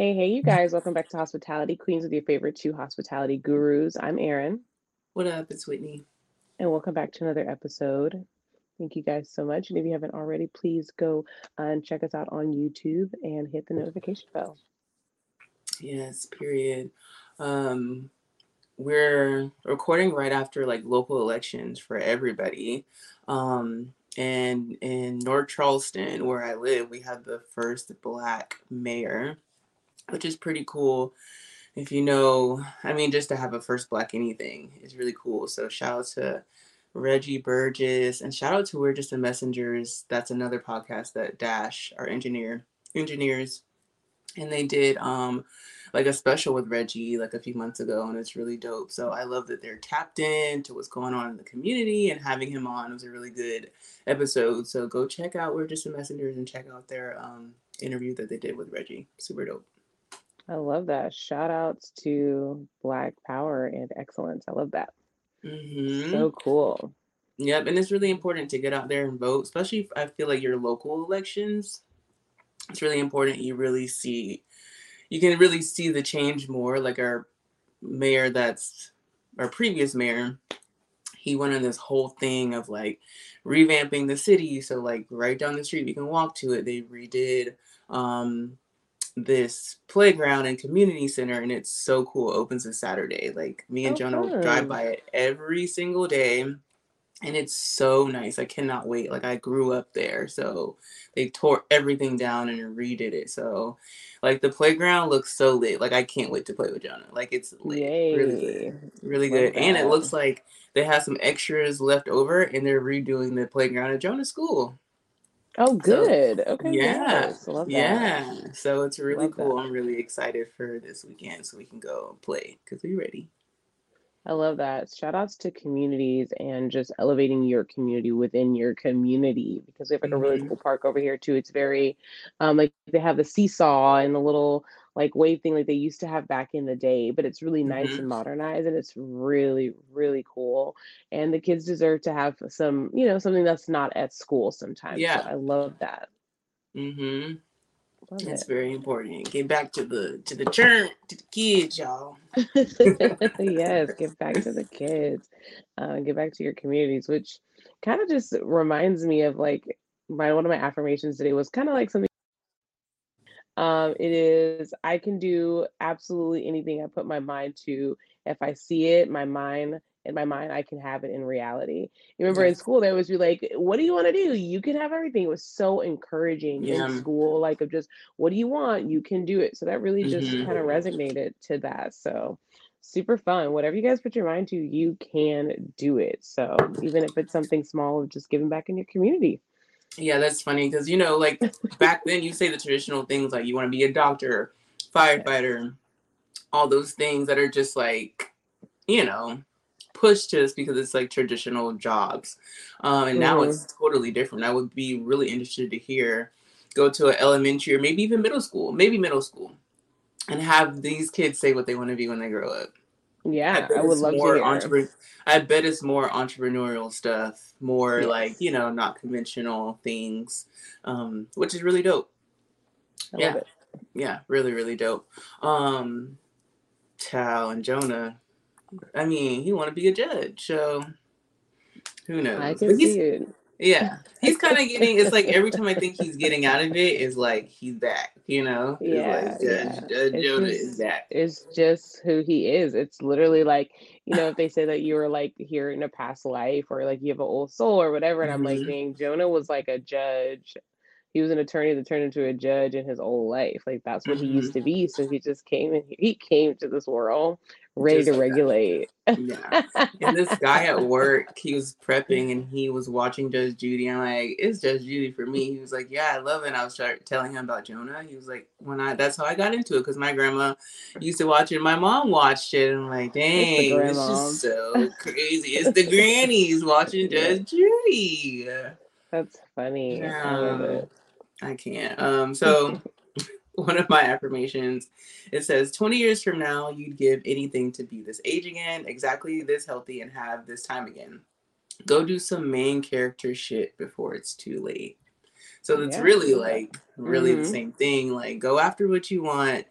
Hey, hey, you guys, welcome back to Hospitality Queens with your favorite two hospitality gurus. I'm Erin. What up? It's Whitney. And welcome back to another episode. Thank you guys so much. And if you haven't already, please go and check us out on YouTube and hit the notification bell. Yes, period. Um, we're recording right after like local elections for everybody. Um, and in North Charleston, where I live, we have the first black mayor which is pretty cool. If you know, I mean, just to have a first black anything is really cool. So shout out to Reggie Burgess and shout out to We're Just the Messengers. That's another podcast that Dash, our engineer, engineers, and they did um like a special with Reggie like a few months ago, and it's really dope. So I love that they're tapped in to what's going on in the community, and having him on was a really good episode. So go check out We're Just the Messengers and check out their um interview that they did with Reggie. Super dope. I love that. Shout outs to Black Power and Excellence. I love that. Mm-hmm. So cool. Yep, and it's really important to get out there and vote, especially if I feel like your local elections. It's really important you really see, you can really see the change more. Like our mayor, that's our previous mayor, he went on this whole thing of like revamping the city. So like right down the street, we can walk to it. They redid um, this playground and community center and it's so cool. It opens a Saturday. Like me and oh, Jonah will drive by it every single day and it's so nice. I cannot wait. Like I grew up there, so they tore everything down and redid it. So, like the playground looks so lit. Like I can't wait to play with Jonah. Like it's lit, Yay. really good, really good. And it looks like they have some extras left over, and they're redoing the playground at Jonah's school. Oh, good. So, okay. Yeah. Yeah. So it's really Love cool. That. I'm really excited for this weekend so we can go play because we're ready. I love that. Shout outs to communities and just elevating your community within your community because we have like mm-hmm. a really mm-hmm. cool park over here too. It's very um like they have the seesaw and the little like wave thing like they used to have back in the day, but it's really nice mm-hmm. and modernized and it's really, really cool. And the kids deserve to have some, you know, something that's not at school sometimes. Yeah. So I love that. Mm-hmm. Love that's it. very important. Get back to the to the churn to the kids, y'all. yes, get back to the kids. Uh, get back to your communities, which kind of just reminds me of like my one of my affirmations today was kind of like something um, it is, I can do absolutely anything I put my mind to. If I see it, my mind, in my mind, I can have it in reality. You remember in school, they always be like, What do you want to do? You can have everything. It was so encouraging yeah. in school, like, of just, What do you want? You can do it. So that really just mm-hmm. kind of resonated to that. So super fun. Whatever you guys put your mind to, you can do it. So even if it's something small, just giving back in your community. Yeah, that's funny because you know, like back then, you say the traditional things like you want to be a doctor, firefighter, all those things that are just like, you know, pushed just because it's like traditional jobs. Um, and now it's mm-hmm. totally different. I would be really interested to hear go to an elementary or maybe even middle school, maybe middle school, and have these kids say what they want to be when they grow up. Yeah, I, I would love to hear. Entrepre- I bet it's more entrepreneurial stuff, more yes. like you know, not conventional things, um, which is really dope. I yeah, yeah, really, really dope. Um, Tal and Jonah. I mean, he want to be a judge, so who knows? I can see it. Yeah, he's kind of getting. It's like every time I think he's getting out of it, is like he's back. You know? Yeah, like, yeah. Judge just, is back. It's just who he is. It's literally like you know if they say that you were like here in a past life or like you have an old soul or whatever, and I'm like, mm-hmm. dang, Jonah was like a judge. He was an attorney that turned into a judge in his old life. Like that's what mm-hmm. he used to mm-hmm. be. So he just came and he came to this world ready to regulate. yeah. And this guy at work, he was prepping and he was watching Judge Judy. I'm like, it's Judge Judy for me. He was like, yeah, I love it. And I was start telling him about Jonah. He was like, when I, that's how I got into it because my grandma used to watch it. My mom watched it. And I'm like, dang, it's, it's just so crazy. It's the grannies watching Judge Judy. That's funny. Yeah. I, I can't. Um, so one of my affirmations. It says, 20 years from now, you'd give anything to be this age again, exactly this healthy, and have this time again. Go do some main character shit before it's too late. So it's yeah. really like really mm-hmm. the same thing. Like go after what you want,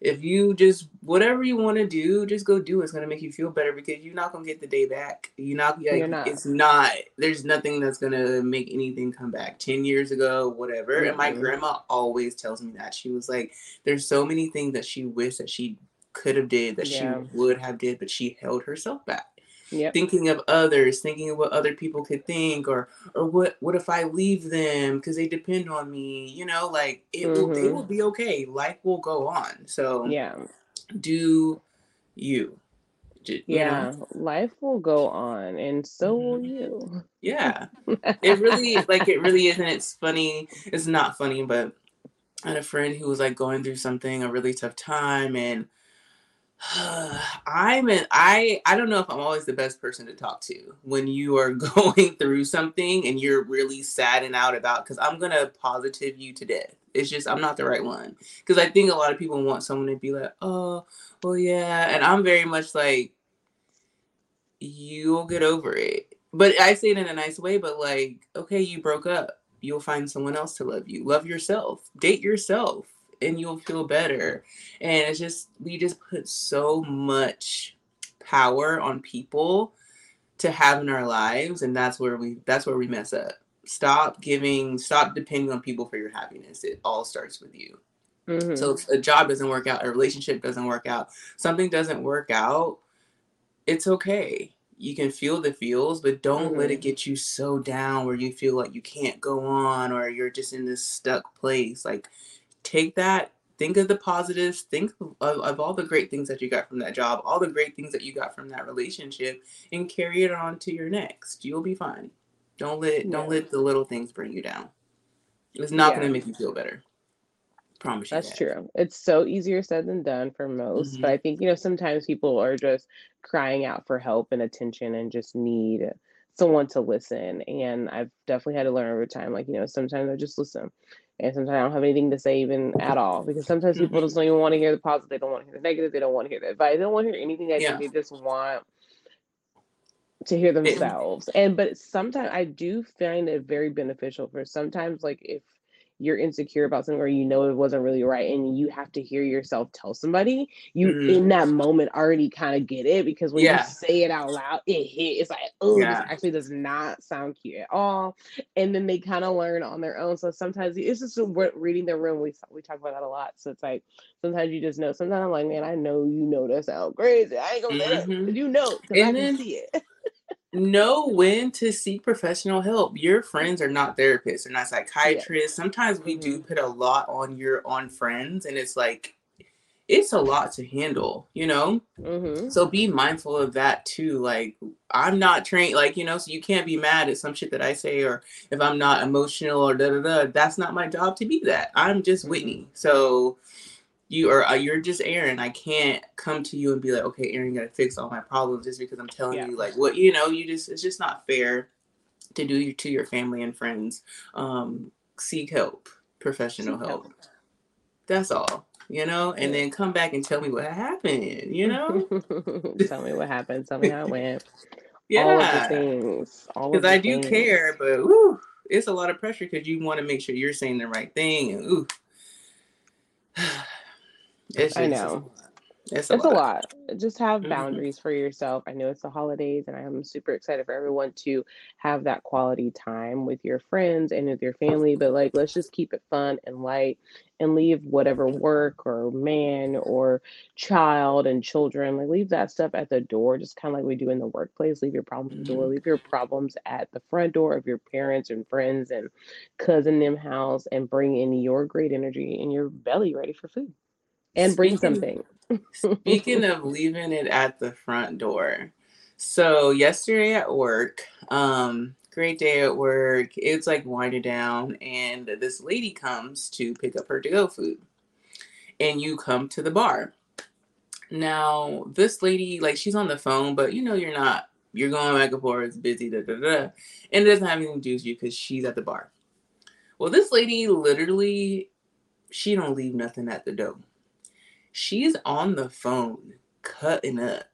if you just whatever you want to do, just go do. It's gonna make you feel better because you're not gonna get the day back. You're not. Like, you're not. It's not. There's nothing that's gonna make anything come back. Ten years ago, whatever. Mm-hmm. And my mm-hmm. grandma always tells me that she was like, there's so many things that she wished that she could have did that yeah. she would have did, but she held herself back yep. thinking of others, thinking of what other people could think, or or what what if I leave them because they depend on me? You know, like it mm-hmm. will it will be okay. Life will go on. So yeah, do you? you yeah, know? life will go on, and so will mm-hmm. you. Yeah, it really like it really isn't it's funny. It's not funny, but I had a friend who was like going through something, a really tough time, and I'm an I I don't know if I'm always the best person to talk to when you are going through something and you're really sad and out about because I'm gonna positive you to death. It's just I'm not the right one. Because I think a lot of people want someone to be like, oh, well yeah. And I'm very much like, you'll get over it. But I say it in a nice way, but like, okay, you broke up. You'll find someone else to love you. Love yourself. Date yourself and you'll feel better. And it's just we just put so much power on people to have in our lives and that's where we that's where we mess up. Stop giving stop depending on people for your happiness. It all starts with you. Mm-hmm. So a job doesn't work out, a relationship doesn't work out, something doesn't work out, it's okay. You can feel the feels, but don't mm-hmm. let it mm-hmm. get you so down where you feel like you can't go on or you're just in this stuck place. Like take that think of the positives think of, of, all the great things that you got from that job all the great things that you got from that relationship and carry it on to your next you'll be fine don't let yeah. don't let the little things bring you down it's not yeah. going to make you feel better promise you that's that. true it's so easier said than done for most mm-hmm. but i think you know sometimes people are just crying out for help and attention and just need someone to listen and i've definitely had to learn over time like you know sometimes i just listen and sometimes I don't have anything to say even at all because sometimes people just don't even want to hear the positive. They don't want to hear the negative. They don't want to hear the advice. They don't want to hear anything that yeah. they just want to hear themselves. And but sometimes I do find it very beneficial for sometimes like if you're insecure about something or you know it wasn't really right and you have to hear yourself tell somebody you mm-hmm. in that moment already kind of get it because when yeah. you say it out loud it hit it's like oh yeah. this actually does not sound cute at all and then they kind of learn on their own so sometimes it's just reading the room we we talk about that a lot so it's like sometimes you just know sometimes i'm like man i know you know that sound crazy i ain't gonna mm-hmm. you know and I then, see it know when to seek professional help. Your friends are not therapists, they're not psychiatrists. Yeah. Sometimes we do mm-hmm. put a lot on your on friends, and it's like it's a lot to handle, you know? Mm-hmm. So be mindful of that too. Like, I'm not trained, like, you know, so you can't be mad at some shit that I say, or if I'm not emotional or da da da. That's not my job to be that. I'm just Whitney. Mm-hmm. So you are uh, you're just Erin. I can't come to you and be like, okay, Erin, you gotta fix all my problems just because I'm telling yeah. you like what you know. You just it's just not fair to do to your family and friends. Um, seek help, professional seek help. help. That's all, you know. And then come back and tell me what happened. You know, tell me what happened. Tell me how it went. Yeah, all of the things. Because I do care, but whew, it's a lot of pressure because you want to make sure you're saying the right thing and ooh. It's, I know. It's a, it's lot. a lot. Just have mm-hmm. boundaries for yourself. I know it's the holidays, and I'm super excited for everyone to have that quality time with your friends and with your family. But like, let's just keep it fun and light and leave whatever work or man or child and children, like, leave that stuff at the door, just kind of like we do in the workplace. Leave your problems at the door, mm-hmm. leave your problems at the front door of your parents and friends and cousin them house, and bring in your great energy and your belly ready for food and bring something. speaking of leaving it at the front door. So yesterday at work, um, great day at work. It's like winding down, and this lady comes to pick up her to-go food. And you come to the bar. Now, this lady, like she's on the phone, but you know you're not you're going back and forth, it's busy, da da da. And it doesn't have anything to do with you because she's at the bar. Well, this lady literally, she don't leave nothing at the door she's on the phone cutting up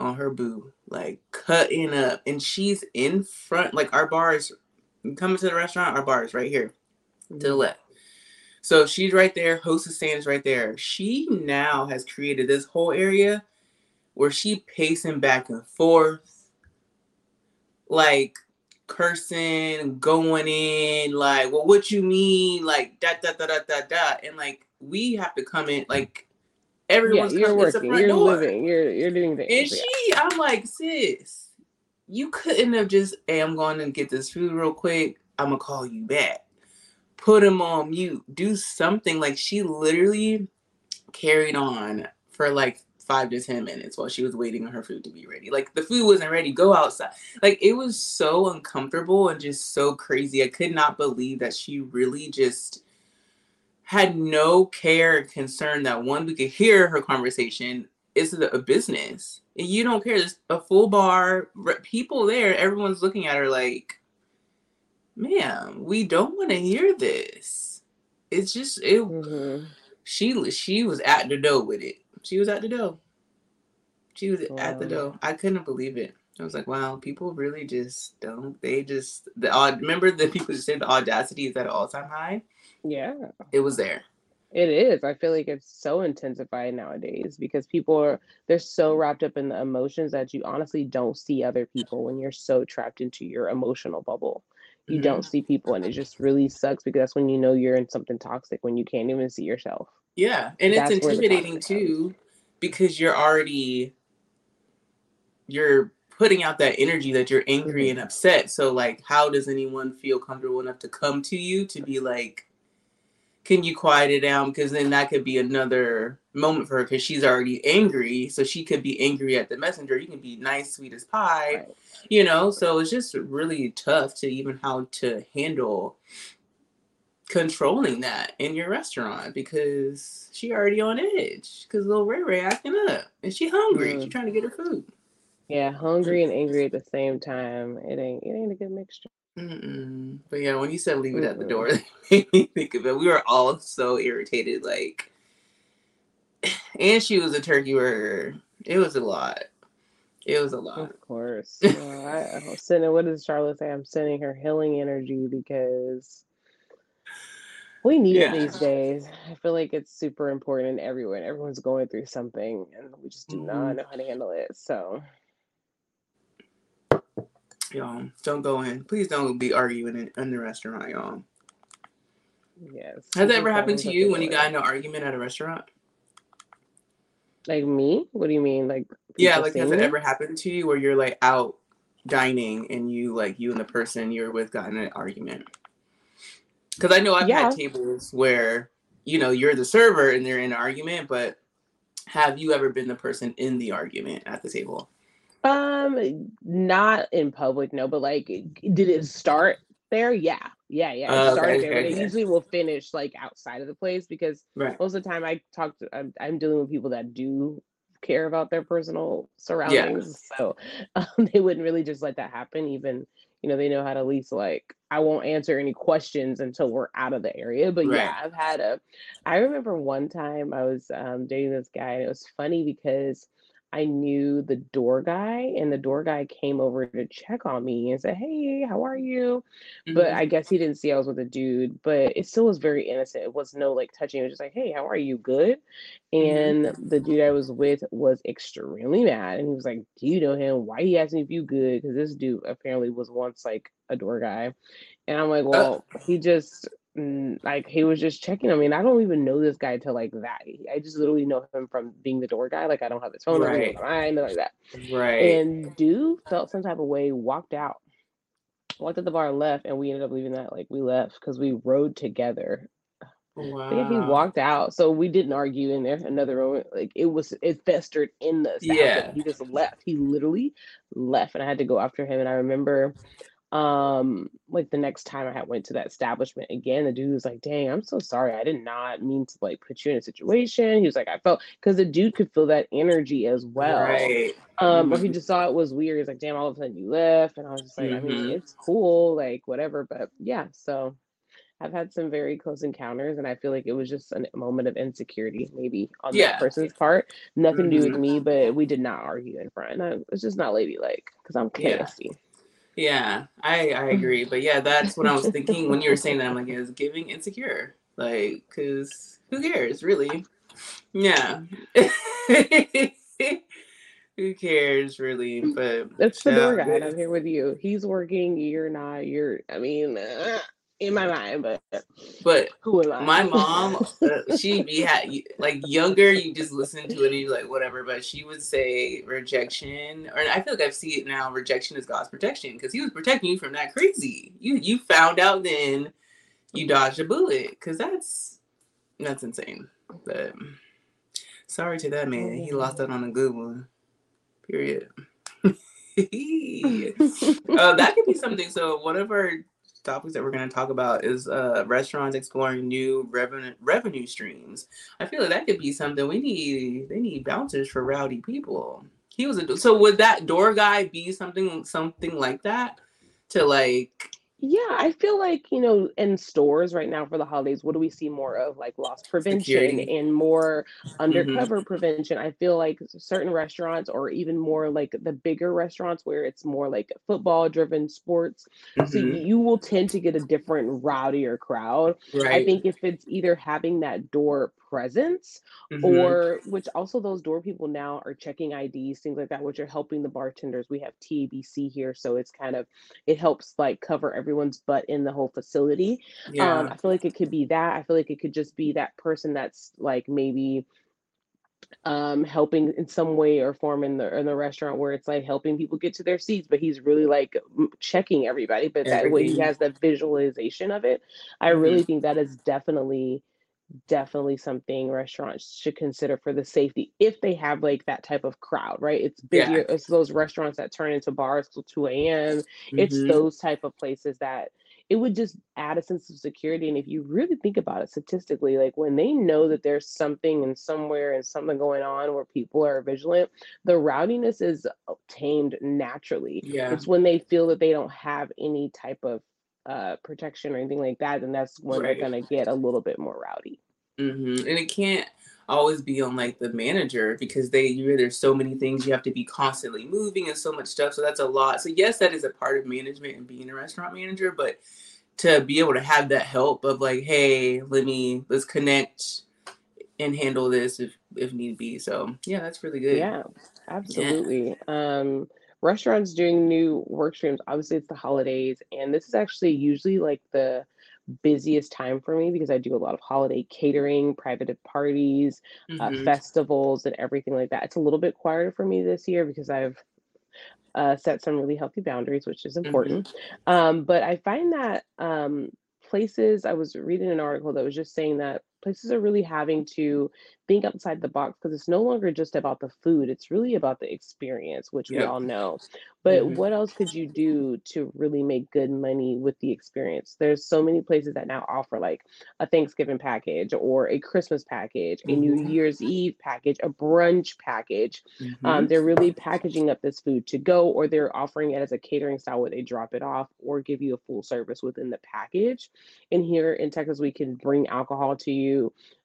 on her boo, like cutting up, and she's in front. Like our bars, coming to the restaurant, our bars right here to the mm-hmm. left. So she's right there, hostess stands right there. She now has created this whole area where she pacing back and forth, like cursing, going in, like, well, what you mean? Like da da da da da da. And like we have to come in like everyone's yeah, you're working, you're door. living, you're you're doing things. And she. I'm like, sis, you couldn't have just, hey, I'm going to get this food real quick. I'm gonna call you back. Put him on mute. Do something. Like she literally carried on for like five to ten minutes while she was waiting on her food to be ready. Like the food wasn't ready. Go outside. Like it was so uncomfortable and just so crazy. I could not believe that she really just had no care and concern that one we could hear her conversation is a business and you don't care there's a full bar people there everyone's looking at her like ma'am we don't want to hear this it's just it mm-hmm. she she was at the door with it she was at the door she was wow. at the door i couldn't believe it I was like, wow, people really just don't. They just the odd. Remember the people just said the audacity is at an all time high. Yeah. It was there. It is. I feel like it's so intensified nowadays because people are they're so wrapped up in the emotions that you honestly don't see other people when you're so trapped into your emotional bubble. You mm-hmm. don't see people and it just really sucks because that's when you know you're in something toxic when you can't even see yourself. Yeah. And that's it's intimidating too comes. because you're already you're putting out that energy that you're angry mm-hmm. and upset. So like how does anyone feel comfortable enough to come to you to be like can you quiet it down? Because then that could be another moment for her because she's already angry. So she could be angry at the messenger. You can be nice, sweet as pie, right. you know? So it's just really tough to even how to handle controlling that in your restaurant because she already on edge because little Ray Ray acting up and she hungry. Mm. She trying to get her food. Yeah, hungry and angry at the same time. It ain't it ain't a good mixture. Mm-mm. But yeah, when you said leave it at the door, made me think of it. We were all so irritated, like, and she was a turkey burger. It was a lot. It was a lot. Of course. well, I, I'm sending. What does Charlotte say? I'm sending her healing energy because we need yeah. it these days. I feel like it's super important in everyone. Everyone's going through something, and we just do mm-hmm. not know how to handle it. So y'all. Don't go in. Please don't be arguing in, in the restaurant, y'all. Yes. Has that ever happened to you when you got in an argument at a restaurant? Like me? What do you mean? Like yeah, like has it ever happened to you where you're like out dining and you like you and the person you're with got in an argument? Because I know I've yeah. had tables where you know you're the server and they're in an argument, but have you ever been the person in the argument at the table? Um, not in public, no, but like, did it start there? Yeah, yeah, yeah. It uh, started okay, there, okay, but it usually will finish like outside of the place because right. most of the time I talk to, I'm, I'm, dealing with people that do care about their personal surroundings, yeah. so um, they wouldn't really just let that happen. Even you know they know how to at least like I won't answer any questions until we're out of the area. But right. yeah, I've had a. I remember one time I was um, dating this guy, and it was funny because I knew the door guy, and the door guy came over to check on me and said, Hey, how are you? Mm-hmm. But I guess he didn't see I was with a dude, but it still was very innocent. It was no like touching. It was just like, Hey, how are you? Good. And mm-hmm. the dude I was with was extremely mad. And he was like, Do you know him? Why he asked me if you good? Because this dude apparently was once like a door guy. And I'm like, uh Well, he just Mm, like he was just checking on me, and I don't even know this guy till like that. I just literally know him from being the door guy. Like I don't have his phone right. number, I know like that. Right. And dude felt some type of way, walked out, walked at the bar, left, and we ended up leaving that like we left because we rode together. Wow. He walked out, so we didn't argue in there. Another moment, like it was, it festered in the yeah. He just left. He literally left, and I had to go after him. And I remember um like the next time i had went to that establishment again the dude was like dang i'm so sorry i did not mean to like put you in a situation he was like i felt because the dude could feel that energy as well right. um mm-hmm. but he just saw it was weird he's like damn all of a sudden you left and i was just like mm-hmm. i mean mm-hmm. it's cool like whatever but yeah so I've had some very close encounters, and I feel like it was just a moment of insecurity, maybe on yeah. that person's part. Nothing mm-hmm. to do with mm-hmm. me, but we did not argue in front. it's just not ladylike because I'm classy. Yeah. Yeah, I I agree. But yeah, that's what I was thinking when you were saying that. I'm like, is giving insecure. Like, cause who cares, really? Yeah. who cares, really? But it's the door guy. I'm here with you. He's working. You're not. You're. I mean, uh, in my mind, but but who am I? My mom, uh, she be had like younger. You just listen to it and you like whatever. But she would say rejection, or I feel like I've seen it now. Rejection is God's protection because He was protecting you from that crazy. You you found out then, you dodged a bullet because that's that's insane. But sorry to that man. He lost out on a good one. Period. uh, that could be something. So one of our topics that we're going to talk about is uh, restaurants exploring new revenue revenue streams. I feel like that could be something we need. They need bouncers for rowdy people. He was a so would that door guy be something something like that to like yeah, I feel like, you know, in stores right now for the holidays, what do we see more of? Like loss prevention Security. and more mm-hmm. undercover mm-hmm. prevention. I feel like certain restaurants, or even more like the bigger restaurants where it's more like football driven sports. Mm-hmm. So you will tend to get a different, rowdier crowd. Right. I think if it's either having that door presence mm-hmm. or which also those door people now are checking IDs, things like that, which are helping the bartenders. We have TABC here, so it's kind of it helps like cover everyone's butt in the whole facility. Yeah. Um, I feel like it could be that. I feel like it could just be that person that's like maybe um helping in some way or form in the in the restaurant where it's like helping people get to their seats but he's really like checking everybody but Everything. that way he has the visualization of it i mm-hmm. really think that is definitely definitely something restaurants should consider for the safety if they have like that type of crowd, right? It's busier. Yeah. It's those restaurants that turn into bars till 2 a.m. Mm-hmm. It's those type of places that it would just add a sense of security. And if you really think about it statistically, like when they know that there's something and somewhere and something going on where people are vigilant, the rowdiness is tamed naturally. Yeah. It's when they feel that they don't have any type of uh, protection or anything like that, then that's when right. they're gonna get a little bit more rowdy. Mm-hmm. And it can't always be on like the manager because they you know, there's so many things you have to be constantly moving and so much stuff. So that's a lot. So yes, that is a part of management and being a restaurant manager, but to be able to have that help of like, hey, let me let's connect and handle this if if need be. So yeah, that's really good. Yeah, absolutely. Yeah. Um restaurants doing new work streams obviously it's the holidays and this is actually usually like the busiest time for me because I do a lot of holiday catering, private parties, uh, mm-hmm. uh, festivals, and everything like that. It's a little bit quieter for me this year because I've uh, set some really healthy boundaries, which is important. Mm-hmm. Um, but I find that um, places, I was reading an article that was just saying that places are really having to think outside the box because it's no longer just about the food it's really about the experience which yep. we all know but mm-hmm. what else could you do to really make good money with the experience there's so many places that now offer like a thanksgiving package or a christmas package mm-hmm. a new mm-hmm. year's eve package a brunch package um, mm-hmm. um, they're really packaging up this food to go or they're offering it as a catering style where they drop it off or give you a full service within the package and here in texas we can bring alcohol to you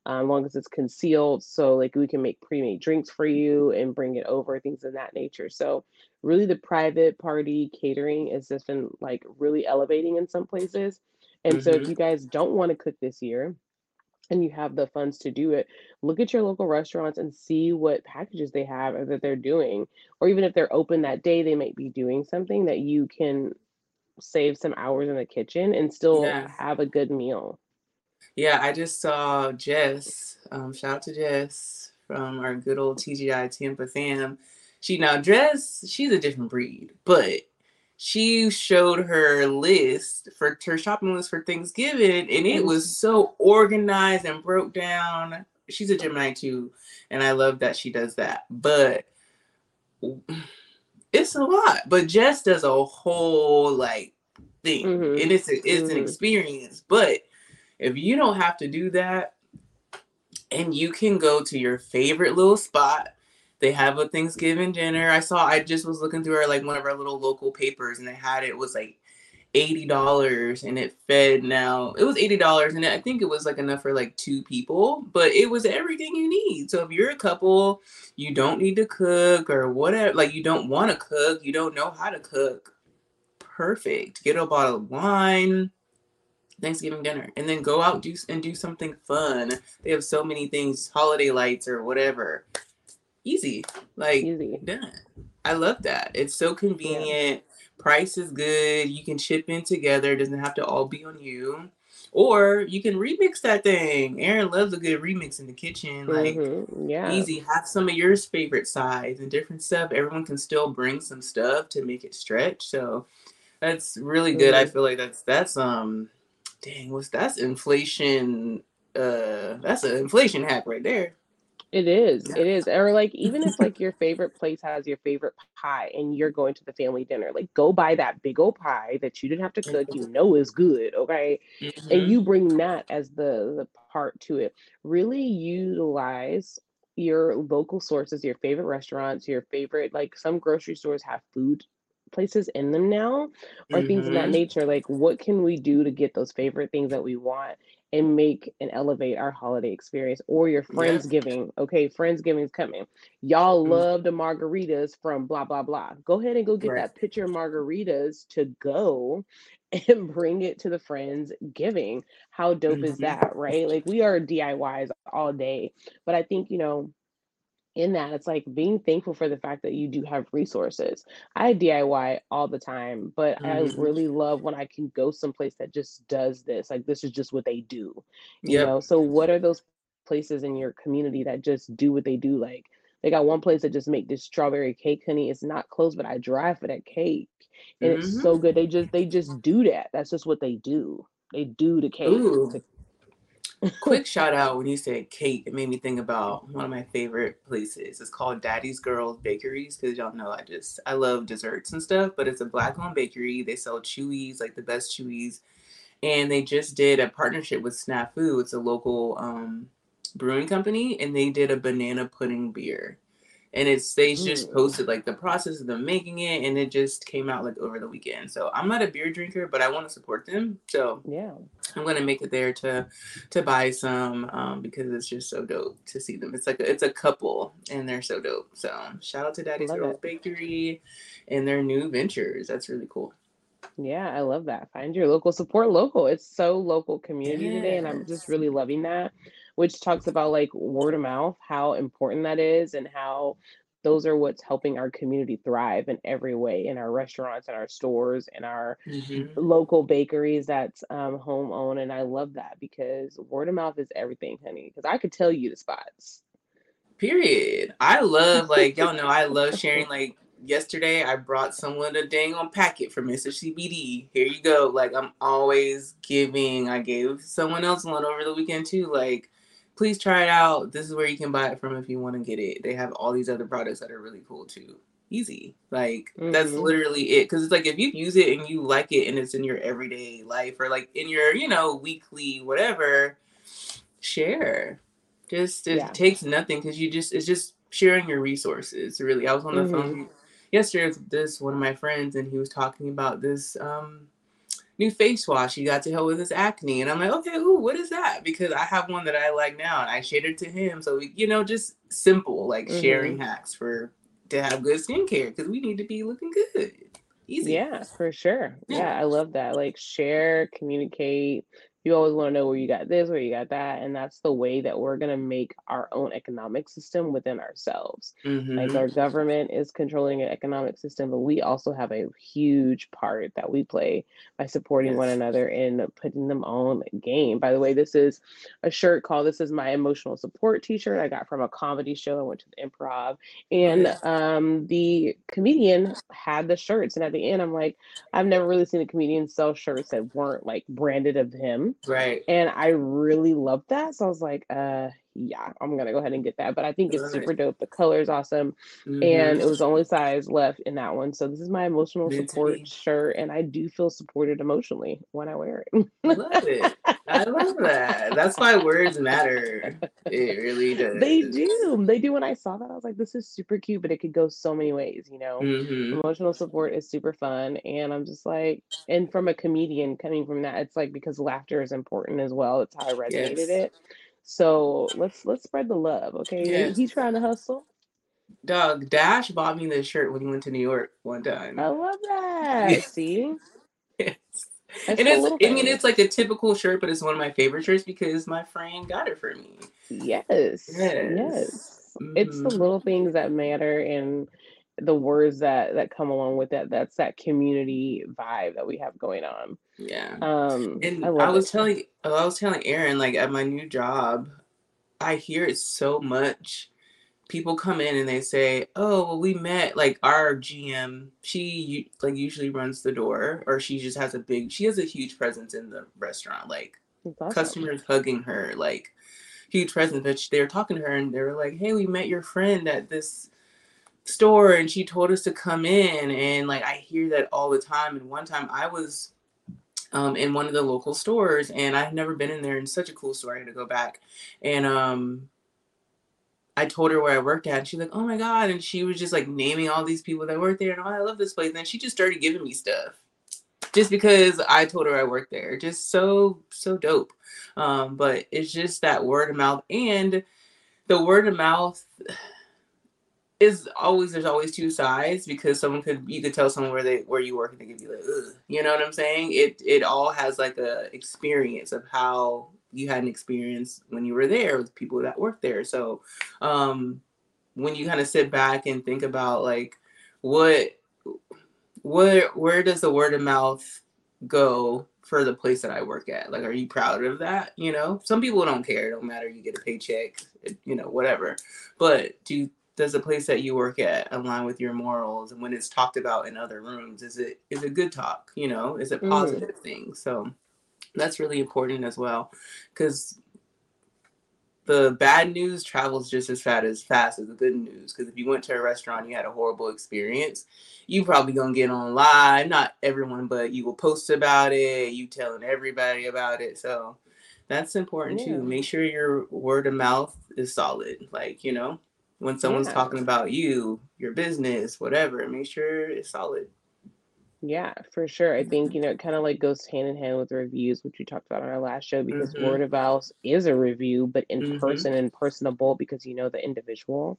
um, long as it's concealed. So like we can make pre-made drinks for you and bring it over, things of that nature. So really the private party catering is just been like really elevating in some places. And mm-hmm. so if mm-hmm. you guys don't want to cook this year, and you have the funds to do it, look at your local restaurants and see what packages they have or that they're doing. Or even if they're open that day, they might be doing something that you can save some hours in the kitchen and still yes. have a good meal. Yeah, I just saw Jess. Um, shout out to Jess from our good old TGI Tampa fam. She now Jess, she's a different breed, but she showed her list for her shopping list for Thanksgiving, and it was so organized and broke down. She's a Gemini too, and I love that she does that. But it's a lot. But Jess does a whole like thing, mm-hmm. and it's a, it's mm-hmm. an experience. But if you don't have to do that and you can go to your favorite little spot, they have a Thanksgiving dinner. I saw, I just was looking through our, like one of our little local papers and they had it, it was like $80 and it fed now, it was $80 and I think it was like enough for like two people, but it was everything you need. So if you're a couple, you don't need to cook or whatever, like you don't want to cook, you don't know how to cook, perfect. Get a bottle of wine Thanksgiving dinner and then go out do and do something fun. They have so many things, holiday lights or whatever. Easy. Like Easy. done. I love that. It's so convenient. Yeah. Price is good. You can chip in together. It doesn't have to all be on you. Or you can remix that thing. Erin loves a good remix in the kitchen. Like mm-hmm. yeah. easy. Have some of your favorite sides and different stuff. Everyone can still bring some stuff to make it stretch. So that's really good. Mm-hmm. I feel like that's that's um dang, what's that's inflation uh that's an inflation hack right there. It is. It is. Or like even if like your favorite place has your favorite pie and you're going to the family dinner, like go buy that big old pie that you didn't have to cook, you mm-hmm. know is good, okay? Mm-hmm. And you bring that as the the part to it. Really utilize your local sources, your favorite restaurants, your favorite like some grocery stores have food places in them now or mm-hmm. things of that mm-hmm. nature like what can we do to get those favorite things that we want and make and elevate our holiday experience or your friendsgiving yes. okay friendsgiving is coming y'all mm-hmm. love the margaritas from blah blah blah go ahead and go get right. that pitcher of margaritas to go and bring it to the friends giving how dope mm-hmm. is that right like we are diys all day but i think you know in that it's like being thankful for the fact that you do have resources. I diy all the time but mm-hmm. i really love when i can go someplace that just does this like this is just what they do you yep. know? So what are those places in your community that just do what they do? Like they got one place that just make this strawberry cake honey. It's not close but i drive for that cake and mm-hmm. it's so good. They just they just do that. That's just what they do. They do the cake the Quick shout out when you said cake, it made me think about one of my favorite places. It's called Daddy's Girls Bakeries because y'all know I just I love desserts and stuff. But it's a black owned bakery. They sell chewies, like the best chewies, and they just did a partnership with Snafu. It's a local um, brewing company, and they did a banana pudding beer and it's they just posted like the process of them making it and it just came out like over the weekend. So i'm not a beer drinker but i want to support them. So yeah. I'm gonna make it there to to buy some um, because it's just so dope to see them. It's like a, it's a couple and they're so dope. So shout out to daddy's girls bakery and their new ventures. That's really cool. Yeah, I love that. Find your local, support local. It's so local community yes. today, and I'm just really loving that which talks about like word of mouth, how important that is, and how those are what's helping our community thrive in every way in our restaurants and our stores and our mm-hmm. local bakeries that's um, home owned and i love that because word of mouth is everything honey because i could tell you the spots. Period. I love like y'all know i love sharing like yesterday i brought someone a dang on packet for mr cbd here you go. Like i'm always giving. I gave someone else one over the weekend too like please try it out. This is where you can buy it from if you want to get it. They have all these other products that are really cool too. Easy. Like mm-hmm. that's literally it. Cause it's like if you use it and you like it and it's in your everyday life or like in your, you know, weekly whatever, share. Just it yeah. takes nothing because you just it's just sharing your resources. Really. I was on the mm-hmm. phone yesterday with this one of my friends and he was talking about this um new face wash. He got to help with his acne. And I'm like, okay, ooh, what is that? Because I have one that I like now and I shared it to him. So, we, you know, just simple, like mm-hmm. sharing hacks for to have good skincare because we need to be looking good. Easy. Yeah, for sure. Yeah. yeah, I love that. Like share, communicate, you always want to know where you got this, where you got that. And that's the way that we're going to make our own economic system within ourselves. Mm-hmm. Like our government is controlling an economic system, but we also have a huge part that we play by supporting yes. one another and putting them on game. By the way, this is a shirt called This is My Emotional Support t shirt I got from a comedy show. I went to the improv, and um, the comedian had the shirts. And at the end, I'm like, I've never really seen a comedian sell shirts that weren't like branded of him Right. And I really loved that. So I was like, uh, yeah, I'm gonna go ahead and get that. But I think it's super dope. The color is awesome. Mm-hmm. And it was the only size left in that one. So this is my emotional support shirt. And I do feel supported emotionally when I wear it. I love it. I love that. That's why words matter. It really does. They do. They do. When I saw that, I was like, this is super cute, but it could go so many ways, you know. Mm-hmm. Emotional support is super fun. And I'm just like, and from a comedian coming from that, it's like because laughter is important as well. It's how I resonated yes. it. So let's let's spread the love, okay? Yes. He's trying to hustle. Dog Dash bought me this shirt when he went to New York one time. I love that. See. yes. and it's I mean it's like a typical shirt, but it's one of my favorite shirts because my friend got it for me. Yes. Yes. yes. Mm-hmm. It's the mm-hmm. little things that matter and the words that that come along with that. That's that community vibe that we have going on. Yeah. Um and I, I was it. telling I was telling Erin, like at my new job, I hear it so much people come in and they say, "Oh, well, we met like our GM. She like usually runs the door, or she just has a big. She has a huge presence in the restaurant. Like awesome. customers hugging her, like huge presence. But they were talking to her and they were like, "Hey, we met your friend at this." Store and she told us to come in and like I hear that all the time and one time I was um, in one of the local stores and I've never been in there and such a cool store I had to go back and um I told her where I worked at, and she's like, "Oh my god!" And she was just like naming all these people that work there, and oh, I love this place. And then she just started giving me stuff, just because I told her I worked there. Just so so dope. Um, but it's just that word of mouth, and the word of mouth is always there's always two sides because someone could you could tell someone where they where you work and they could be like, Ugh. you know what I'm saying? It it all has like a experience of how you had an experience when you were there with people that work there. So um, when you kind of sit back and think about like what where where does the word of mouth go for the place that I work at? Like, are you proud of that? You know, some people don't care. It don't matter. You get a paycheck, you know, whatever. But do does the place that you work at align with your morals? And when it's talked about in other rooms, is it is it good talk? You know, is it mm. positive mm. thing? So that's really important as well because the bad news travels just as fast as fast as the good news. Because if you went to a restaurant, you had a horrible experience, you probably gonna get on live. Not everyone, but you will post about it. You telling everybody about it. So that's important yeah. too. Make sure your word of mouth is solid. Like you know, when someone's yeah. talking about you, your business, whatever, make sure it's solid. Yeah, for sure. I think, you know, it kind of like goes hand in hand with reviews, which we talked about on our last show, because Mm-hmm. word of mouth is a review, but in Mm-hmm. person and personable because you know the individual.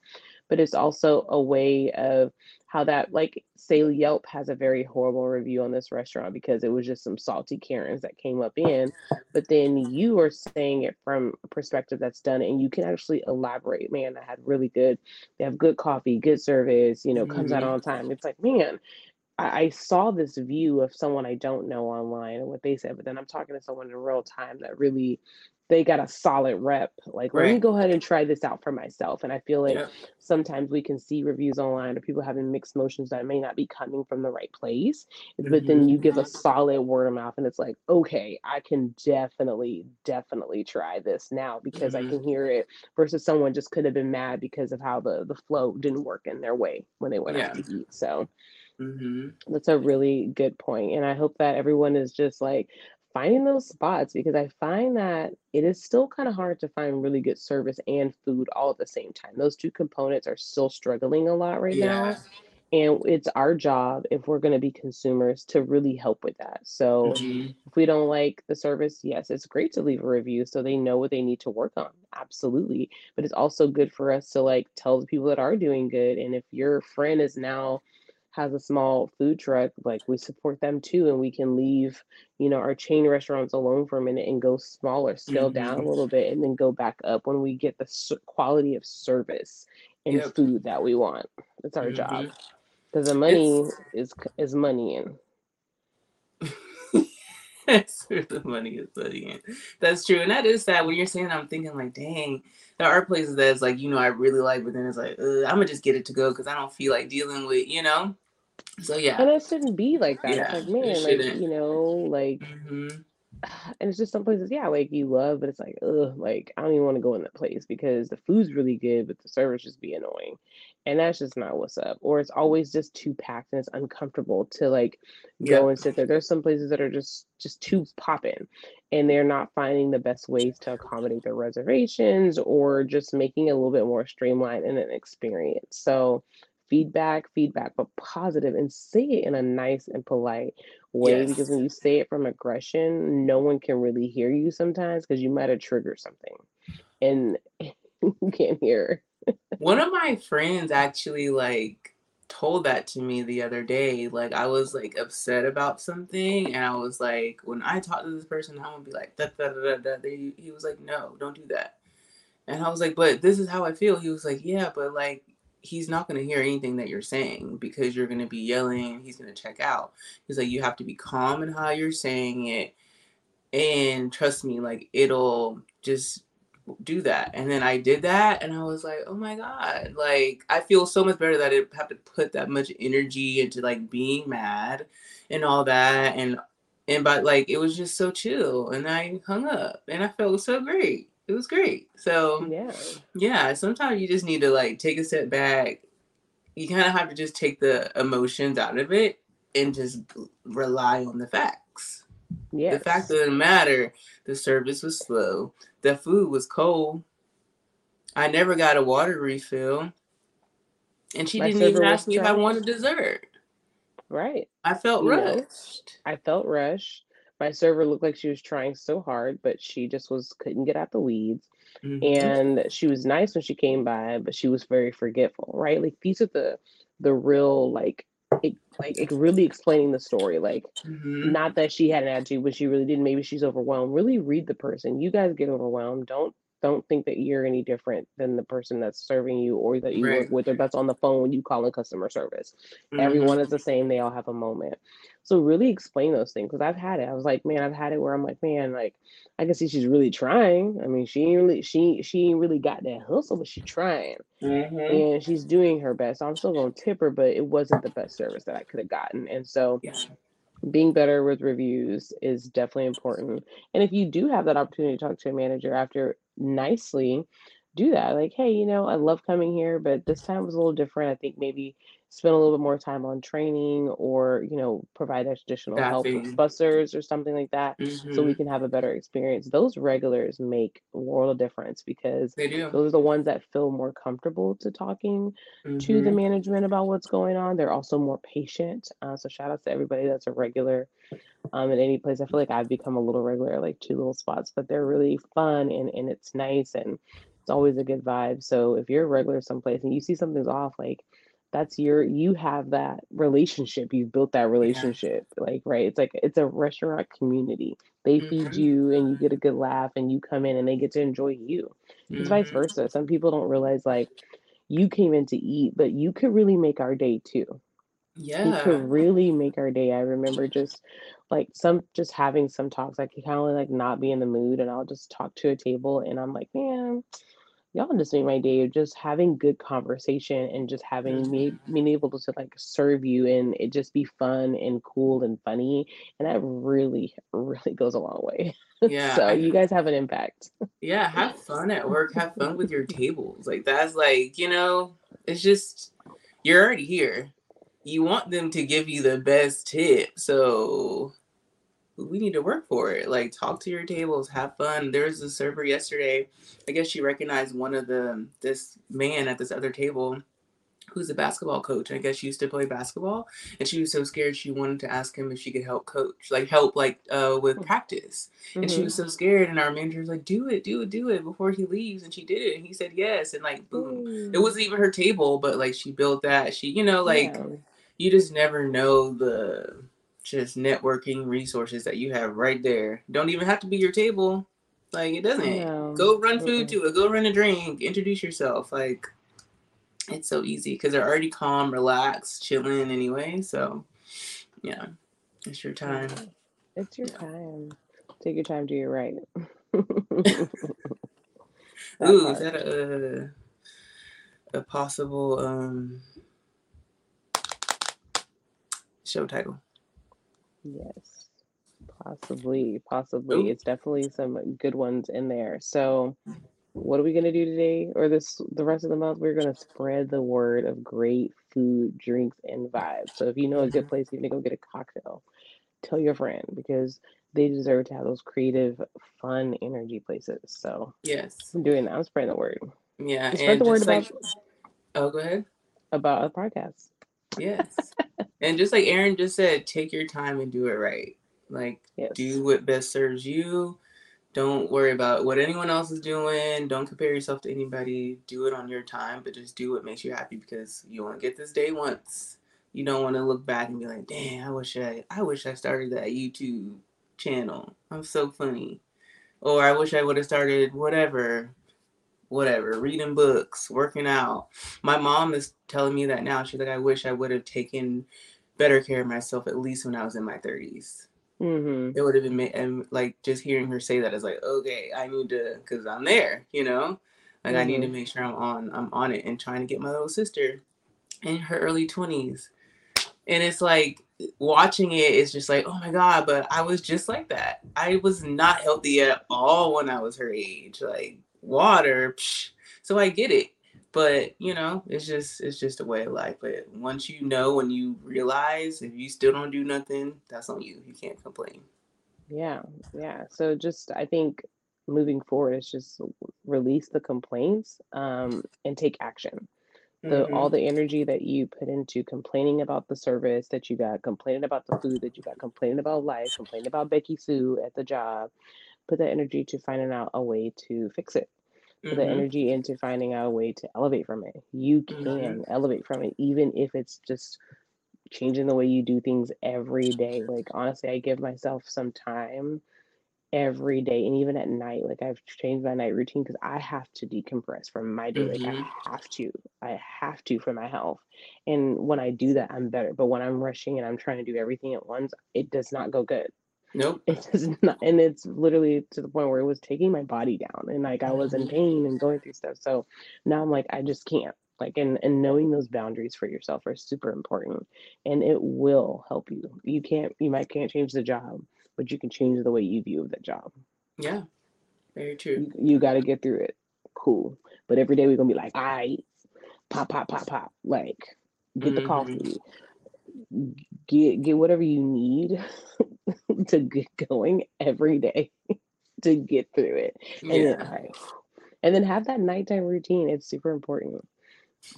But it's also a way of how that, like, say Yelp has a very horrible review on this restaurant because it was just some salty Karens that came up in. But then you are saying it from a perspective that's done, and you can actually elaborate. Man, I had really good, they have good coffee, good service, you know, comes out Mm-hmm. on time. It's like, man, I, I saw this view of someone I don't know online and what they said, but then I'm talking to someone in real time that really they got a solid rep. Like, let me go ahead and try this out for myself. And I feel like Yeah. sometimes we can see reviews online of people having mixed emotions that may not be coming from the right place. But Mm-hmm. then you give a solid word of mouth, and it's like, okay, I can definitely, definitely try this now because I Mm-hmm. can hear it. Versus someone just could have been mad because of how the the flow didn't work in their way when they went Yeah. out to eat. So Mm-hmm. that's a really good point. And I hope that everyone is just like finding those spots because I find that it is still kind of hard to find really good service and food all at the same time. Those two components are still struggling a lot right now. And it's our job, if we're going to be consumers, to really help with that. So Mm-hmm. if we don't like the service, yes, it's great to leave a review so they know what they need to work on. Absolutely. But it's also good for us to like tell the people that are doing good. And if your friend is now has a small food truck, like we support them too, and we can leave, you know, our chain restaurants alone for a minute and go smaller, scale down a Mm-hmm. little bit, and then go back up when we get the quality of service and Yep. food that we want. It's our job Mm-hmm. because the money It's is is money, and That's where the money is putting in. That's true. And that is sad. When you're saying that, I'm thinking like, dang, there are places that's like, you know, I really like, but then it's like, I'm gonna just get it to go because I don't feel like dealing with, you know. So yeah, and it shouldn't be like that. It's yeah, like, it man, like you know, like hmm and it's just some places, yeah, like you love, but it's like, ugh, like I don't even want to go in that place because the food's really good, but the service just be annoying. And that's just not what's up. Or it's always just too packed and it's uncomfortable to like go Yep. and sit there. There's some places that are just just too popping and they're not finding the best ways to accommodate their reservations or just making it a little bit more streamlined in an experience. So feedback, feedback, but positive and say it in a nice and polite way because when you say it from aggression, no one can really hear you sometimes because you might have triggered something and you can't hear. One of my friends actually like told that to me the other day. Like I was like upset about something, and I was like, when I talk to this person, I'm gonna be like, da, da, da, da, da. He was like, no, don't do that. And I was like, but this is how I feel. He was like, yeah, but like he's not to hear anything that you're saying because you're to be yelling. He's to check out. He's like, you have to be calm in how you're saying it. And trust me, like it'll just do that. And then I did that and I was like, oh my God, like I feel so much better that I didn't have to put that much energy into like being mad and all that. And, and, but like it was just so chill. And I hung up and I felt so great it was great. So yeah, yeah. Sometimes you just need to like take a step back. You kind of have to just take the emotions out of it and just rely on the facts. Yeah. The fact of the matter, the service was slow. The food was cold. I never got a water refill. And she My didn't even ask me if I wanted dessert. Right. I felt you rushed. Know, I felt rushed my server looked like she was trying so hard, but she just was couldn't get out the weeds. Mm-hmm. And she was nice when she came by, but she was very forgetful, right? Like these are the the real like it, like it really explaining the story. Like mm-hmm. not that she had an attitude, but she really didn't. Maybe she's overwhelmed. Really read the person. You guys get overwhelmed. Don't don't think that you're any different than the person that's serving you or that you right. work with or that's on the phone when you call in customer service. Mm-hmm. Everyone is the same. They all have a moment. So really explain those things because I've had it. I was like, man, I've had it where I'm like, man, like I can see she's really trying. I mean, she ain't really she she ain't really got that hustle, but she's trying mm-hmm. and she's doing her best. I'm still gonna tip her, but it wasn't the best service that I could have gotten. And so yeah being better with reviews is definitely important. And if you do have that opportunity to talk to a manager after nicely, do that. Like, hey, you know, I love coming here, but this time was a little different. I think maybe spend a little bit more time on training or you know provide additional help with bussers or something like that mm-hmm. so we mm-hmm. can have a better experience those regulars make a world of difference because those are the ones that feel more comfortable to talking mm-hmm. to the mm-hmm. management about what's going on they're also more patient uh, so shout out to everybody that's a regular um, in any place i feel like i've become a little regular like two little spots but they're really fun and, and it's nice and it's always a good vibe so if you're a regular someplace and you see something's off like that's your you have that relationship you've built that relationship yeah. like right it's like it's a restaurant community they mm-hmm. feed you and you get a good laugh and you come in and they get to enjoy you it's mm-hmm. vice versa some people don't realize like you came in to eat but you could really make our day too yeah you could really make our day i remember just like some just having some talks i you kind of like not be in the mood and i'll just talk to a table and i'm like man y'all just made my day of just having good conversation and just having me mm-hmm. being able to, to like serve you and it just be fun and cool and funny and that really really goes a long way. Yeah so you guys have an impact. Yeah have fun at work have fun with your tables like that's like you know it's just you're already here. You want them to give you the best tip so we need to work for it. Like talk to your tables, have fun. There was a server yesterday. I guess she recognized one of the this man at this other table who's a basketball coach. I guess she used to play basketball and she was so scared she wanted to ask him if she could help coach, like help like uh with mm. practice. Mm-hmm. And she was mm-hmm. so scared and our manager was like, Do it, do it, do it before he leaves. And she did it and he said yes. And like boom. Mm. It wasn't even her table, but like she built that. She, you know, like yeah. you just never know the just networking resources that you have right there. Don't even have to be your table. Like it doesn't. Go run food to it. Go run a drink. Introduce yourself. Like it's so easy because they're already calm, relaxed, chilling anyway. So yeah, it's your time. It's your yeah. time. Take your time. Do your right. Ooh, part. is that a a possible um show title? Yes, possibly, possibly. Ooh. It's definitely some good ones in there. So, what are we gonna do today, or this the rest of the month? We're gonna spread the word of great food, drinks, and vibes. So, if you know a good mm-hmm. place, you're gonna go get a cocktail. Tell your friend because they deserve to have those creative, fun, energy places. So, yes, I'm doing that. I'm spreading the word. Yeah, spread the word like, about. Oh, go ahead. About a podcast. Yes. And just like Erin just said, take your time and do it right. Like yes. do what best serves you. don't worry about what anyone else is doing. Don't compare yourself to anybody. Do it on your time, but just do what makes you happy because you want to get this day once. You don't want to look back and be like, "Damn, I wish I, I wish I started that YouTube channel. I'm so funny," or "I wish I would have started whatever, whatever, reading books, working out." My mom is telling me that now. She's like, "I wish I would have taken better care of myself at least when I was in my 30s." Mm-hmm. it would have been and like just hearing her say that is like okay i need to because i'm there you know like i need to Mhm. make sure i'm on i'm on it and trying to get my little sister in her early 20s and it's like watching it is just like oh my god but i was just like that i was not healthy at all when i was her age like water psh. so i get it but you know it's just it's just a way of life but once you know and you realize if you still don't do nothing that's on you you can't complain Yeah, yeah. So just I think moving forward is just release the complaints um, and take action. The all Mhm. the energy that you put into complaining about the service that you got, complaining about the food that you got, complaining about life, complaining about Becky Sue at the job, put that energy to finding out a way to fix it. Put that Mhm. energy into finding out a way to elevate from it. You can elevate from it, even if it's just changing the way you do things every day. Like honestly, I give myself some time every day and even at night like i've changed my night routine because i have to decompress from my day like i Mhm. have to i have to for my health and when i do that i'm better but when i'm rushing and i'm trying to do everything at once it does not go good Nope. it does not and it's literally to the point where it was taking my body down and like i was in Mhm. pain and going through stuff so now i'm like i just can't like and, and knowing those boundaries for yourself are super important and it will help you you can't you might can't change the job but you can change the way you view the job Yeah. Very true. you, you got to get through it cool but every day we're gonna be like all right pop pop pop pop like get the Mhm. coffee get get whatever you need to get going every day to get through it and then Yeah. and then have that nighttime routine it's super important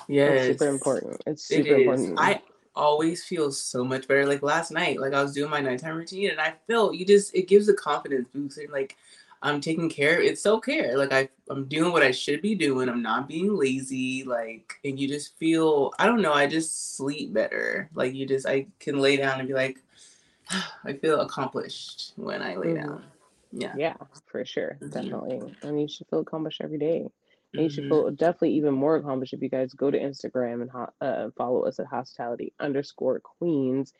Yeah. it's super important it's super is. important I always feel so much better. Like last night, like I was doing my nighttime routine and I felt you just it gives a confidence boost and like I'm taking care. It's self care. Like I I'm doing what I should be doing. I'm not being lazy. Like and you just feel I don't know. I just sleep better. Like you just I can lay down and be like I feel accomplished when I lay down. Yeah. yeah for sure hmm definitely and you should feel accomplished every day and you should hmm feel definitely even more accomplished if you guys go to instagram and ho- uh, follow us at hospitality underscore queens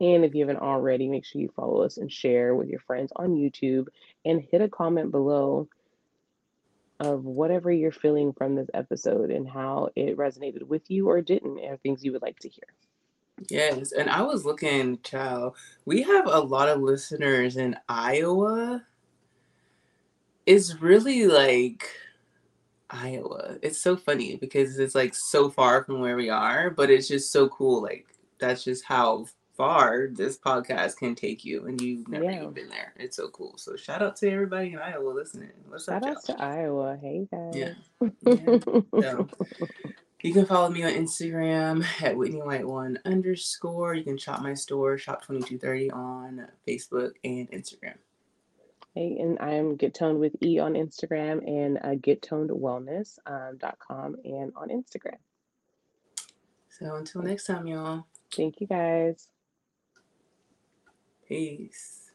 and if you haven't already make sure you follow us and share with your friends on youtube and hit a comment below of whatever you're feeling from this episode and how it resonated with you or didn't, or things you would like to hear. Yes, and I was looking, child. We have a lot of listeners in Iowa. It's really like Iowa. It's so funny because it's like so far from where we are, but it's just so cool. Like that's just how far this podcast can take you, and you've never Yeah. even been there. It's so cool. So shout out to everybody in Iowa listening. What's up, Shout outs y'all? to Iowa. Hey guys. yeah. So you can follow me on Instagram at Whitney White One underscore. You can shop my store, Shop Twenty Two Thirty on Facebook and Instagram. hey, and I'm Get Toned with E on Instagram and uh, GetTonedWellness.com dot com and on Instagram. So until next time, y'all. Thank you guys. Peace.